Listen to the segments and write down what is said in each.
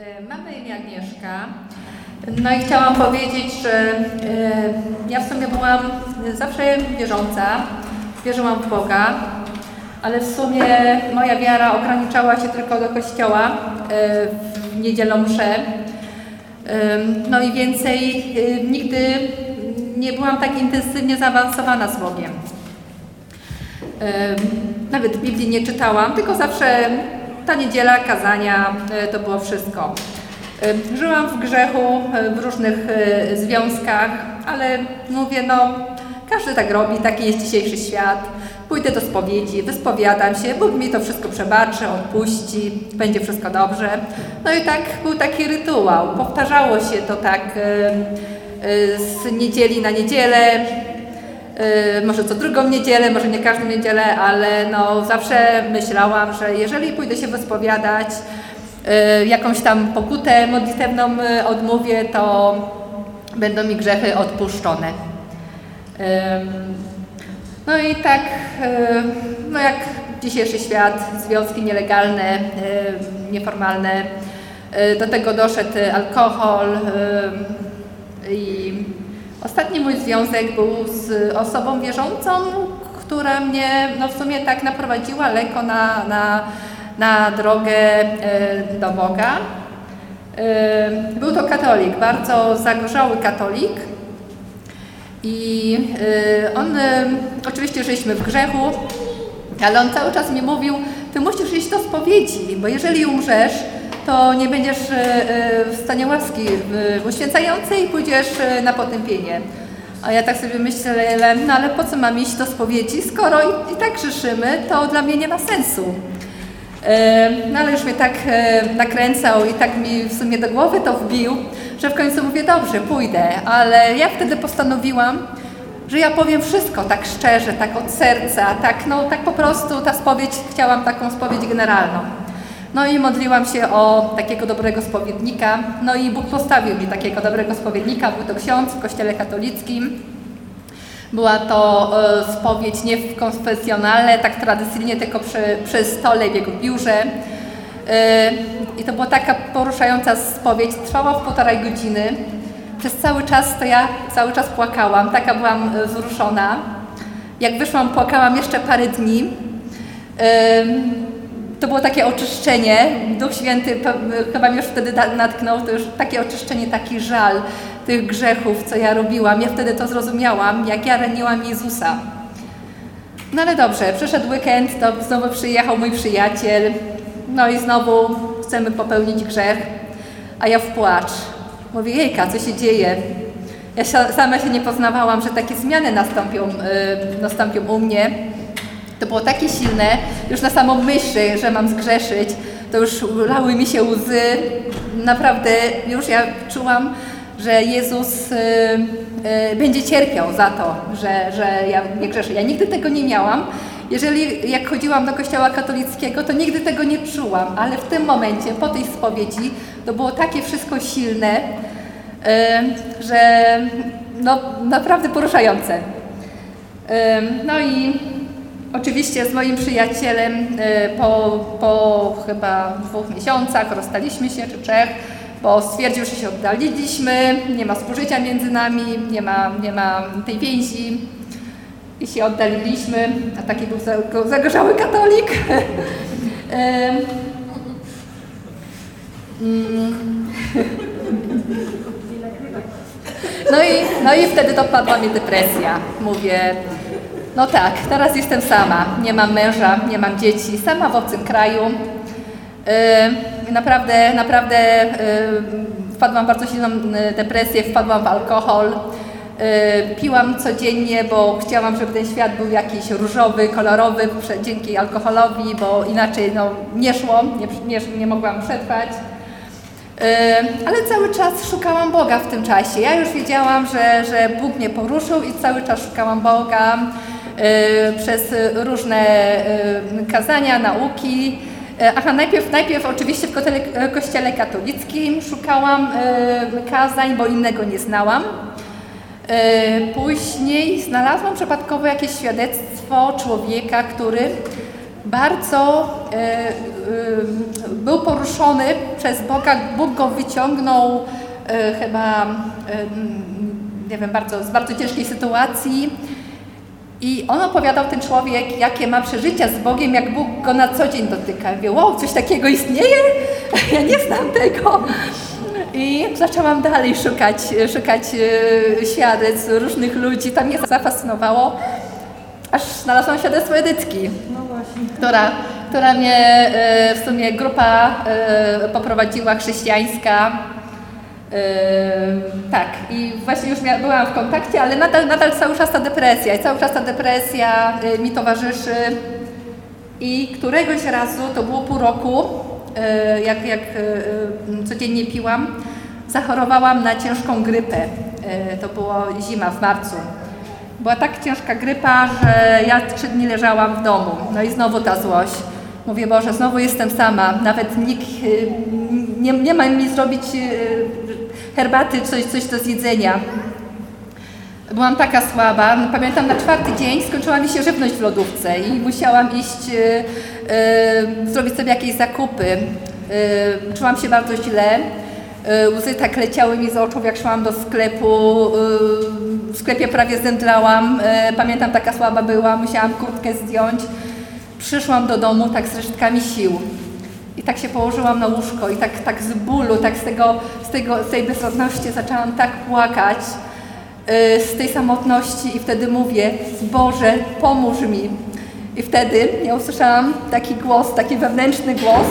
E, Mamy na imię Agnieszka. No i chciałam powiedzieć, że e, ja w sumie byłam zawsze wierząca, wierzyłam w Boga, ale w sumie moja wiara ograniczała się tylko do kościoła e, w niedzielną mszę. No i więcej nigdy nie byłam tak intensywnie zaawansowana z Bogiem. Nawet Biblii nie czytałam, tylko zawsze ta niedziela, kazania, e, to było wszystko. E, Żyłam w grzechu, e, w różnych związkach, ale mówię, no każdy tak robi, taki jest dzisiejszy świat. Pójdę do spowiedzi, wyspowiadam się, Bóg mi to wszystko przebaczy, odpuści, będzie wszystko dobrze. No i tak był taki rytuał. Powtarzało się to tak z niedzieli na niedzielę, może co drugą niedzielę, może nie każdą niedzielę, ale no zawsze myślałam, że jeżeli pójdę się wyspowiadać, yy, jakąś tam pokutę modlitewną yy, odmówię, to będą mi grzechy odpuszczone. No i tak, no jak dzisiejszy świat, związki nielegalne, nieformalne, do tego doszedł alkohol i Ostatni mój związek był z osobą wierzącą, która mnie no w sumie tak naprowadziła lekko na, na, na drogę e, do Boga. E, Był to katolik, bardzo zagorzały katolik. I e, on, oczywiście żyliśmy w grzechu, ale on cały czas mi mówił, ty musisz iść do spowiedzi, bo jeżeli umrzesz, to nie będziesz e, e, w stanie łaski uświęcającej i pójdziesz e, na potępienie. A ja tak sobie myślę, no ale po co mam iść do spowiedzi, skoro i, i tak grzeszymy, to dla mnie nie ma sensu. No ale już mnie tak nakręcał i tak mi w sumie do głowy to wbił, że w końcu mówię, dobrze, pójdę. Ale ja wtedy postanowiłam, że ja powiem wszystko tak szczerze, tak od serca, tak, no, tak po prostu ta spowiedź, chciałam taką spowiedź generalną. No i modliłam się o takiego dobrego spowiednika, no i Bóg postawił mi takiego dobrego spowiednika, był to ksiądz w kościele katolickim. Była to e, spowiedź nie w konfesjonalne, tak tradycyjnie, tylko przy, przy stole w jego biurze. E, I to była taka poruszająca spowiedź, trwała w półtorej godziny. Przez cały czas to ja cały czas płakałam, taka byłam e, wzruszona. Jak wyszłam, płakałam jeszcze parę dni. To było takie oczyszczenie. Duch Święty chyba mnie już wtedy natknął, to już takie oczyszczenie, taki żal tych grzechów, co ja robiłam. Ja wtedy to zrozumiałam, jak ja raniłam Jezusa. No ale dobrze, przyszedł weekend, to znowu przyjechał mój przyjaciel, no i znowu chcemy popełnić grzech, a ja w płacz. Mówię, jejka, co się dzieje? Ja sa- sama się nie poznawałam, że takie zmiany nastąpią, y, nastąpią u mnie. To było takie silne, już na samą myśl, że mam zgrzeszyć, to już lały mi się łzy. Naprawdę już ja czułam, że Jezus y, y, będzie cierpiał za to, że, że ja nie grzeszę. Ja nigdy tego nie miałam. Jeżeli jak chodziłam do kościoła katolickiego, to nigdy tego nie czułam, ale w tym momencie, po tej spowiedzi, to było takie wszystko silne, y, że no, naprawdę poruszające. Ym, No i oczywiście z moim przyjacielem y, po, po chyba dwóch miesiącach rozstaliśmy się, czy trzech, bo stwierdził, że się oddaliliśmy, nie ma współżycia między nami, nie ma, nie ma tej więzi i się oddaliliśmy, a taki był za- zagorzały katolik. Mm. No i, no i wtedy dopadła mnie depresja. Mówię, no tak, teraz jestem sama. Nie mam męża, nie mam dzieci, sama w obcym kraju. Yy, naprawdę, naprawdę yy, wpadłam w bardzo silną yy, depresję, wpadłam w alkohol. Yy, piłam codziennie, bo chciałam, żeby ten świat był jakiś różowy, kolorowy dzięki alkoholowi, bo inaczej no, nie szło, nie, nie, nie mogłam przetrwać. Yy, Ale cały czas szukałam Boga w tym czasie. Ja już wiedziałam, że, że Bóg mnie poruszył i cały czas szukałam Boga przez różne yy, kazania, nauki. Yy, Aha, najpierw, najpierw oczywiście w kościele, katolickim szukałam kazań, bo innego nie znałam. Później znalazłam przypadkowo jakieś świadectwo człowieka, który bardzo był poruszony przez Boga. Bóg go wyciągnął chyba, nie wiem, bardzo, z bardzo ciężkiej sytuacji. I on opowiadał, ten człowiek, jakie ma przeżycia z Bogiem, jak Bóg go na co dzień dotyka. Mówię, wow, coś takiego istnieje? Ja nie znam tego. I zaczęłam dalej szukać, szukać e, świadectw różnych ludzi. To mnie zafascynowało, aż znalazłam świadectwo Edytki, No która, która mnie e, w sumie grupa e, poprowadziła chrześcijańska. E, Tak, i właśnie już byłam w kontakcie, ale nadal, nadal cały czas ta depresja i cały czas ta depresja e, mi towarzyszy. I któregoś razu, to było pół roku, e, jak, jak e, e, codziennie piłam, zachorowałam na ciężką grypę. E, To było zima w marcu. Była tak ciężka grypa, że ja trzy dni leżałam w domu. No i znowu ta złość. Mówię, Boże, znowu jestem sama. Nawet nikt nie, nie ma mi zrobić e, herbaty, coś, coś do zjedzenia. Byłam taka słaba. Pamiętam, na czwarty dzień skończyła mi się żywność w lodówce i musiałam iść e, e, zrobić sobie jakieś zakupy. E, czułam się bardzo źle. Łzy tak leciały mi z oczu, jak szłam do sklepu. W sklepie prawie zemdlałam. Pamiętam, taka słaba byłam, musiałam kurtkę zdjąć. Przyszłam do domu tak z resztkami sił. I tak się położyłam na łóżko i tak, tak z bólu, tak z, tego, z, tego, z tej bezrodności zaczęłam tak płakać y, z tej samotności i wtedy mówię, Boże, pomóż mi. I wtedy ja usłyszałam taki głos, taki wewnętrzny głos,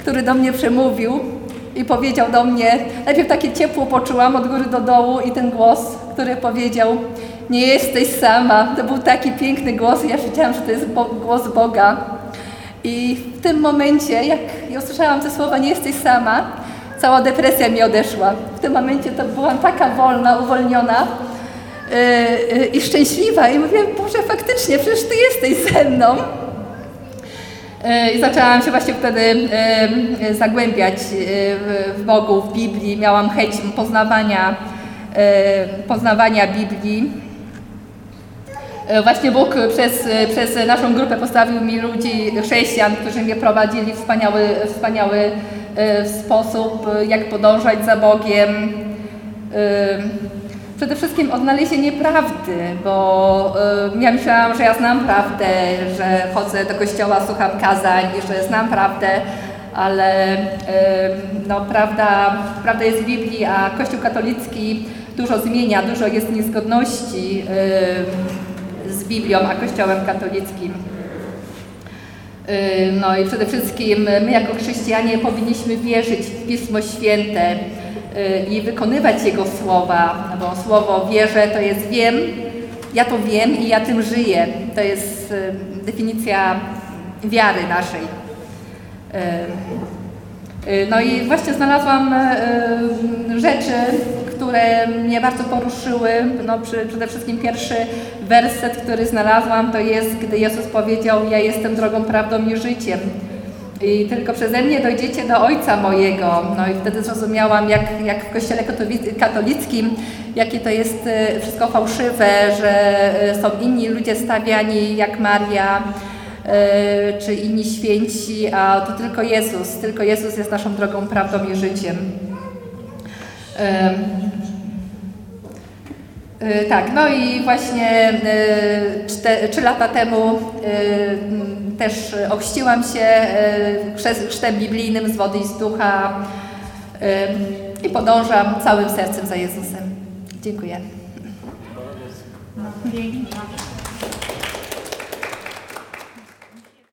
który do mnie przemówił i powiedział do mnie, najpierw takie ciepło poczułam od góry do dołu i ten głos, który powiedział, nie jesteś sama. To był taki piękny głos i ja wiedziałam, że to jest Bo- głos Boga. I w tym momencie, jak ja usłyszałam te słowa, nie jesteś sama, cała depresja mi odeszła. W tym momencie to byłam taka wolna, uwolniona yy, yy, i szczęśliwa. I mówię, Boże, faktycznie, przecież Ty jesteś ze mną. Yy, I zaczęłam się właśnie wtedy yy, zagłębiać yy, w- Bogu, w Biblii. Miałam chęć poznawania, poznawania Biblii. E, Właśnie Bóg przez, przez naszą grupę postawił mi ludzi, chrześcijan, którzy mnie prowadzili w wspaniały, wspaniały e, sposób, e, jak podążać za Bogiem. E, Przede wszystkim odnalezienie prawdy, bo e, ja myślałam, że ja znam prawdę, że chodzę do kościoła, słucham kazań i że znam prawdę, ale e, no, prawda, prawda jest w Biblii, a Kościół katolicki dużo zmienia, dużo jest niezgodności e, z Biblią, a Kościołem katolickim. Y, No i przede wszystkim my jako chrześcijanie powinniśmy wierzyć w Pismo Święte y, i wykonywać Jego słowa, bo słowo wierzę to jest wiem, ja to wiem i ja tym żyję. To jest y, definicja wiary naszej. No i właśnie znalazłam rzeczy, które mnie bardzo poruszyły. No, przy, przede wszystkim pierwszy werset, który znalazłam, to jest, gdy Jezus powiedział: Ja jestem drogą, prawdą i życiem. I tylko przeze mnie dojdziecie do Ojca mojego. No i wtedy zrozumiałam, jak, jak w Kościele katolickim, jakie to jest y, wszystko fałszywe, że y, są inni ludzie stawiani jak Maria, y, czy inni święci, a to tylko Jezus. Tylko Jezus jest naszą drogą, prawdą i życiem. Y, Tak, no i właśnie y, trzy lata temu y, też ochrzciłam się chrztem biblijnym z wody i z ducha i podążam całym sercem za Jezusem. Dziękuję.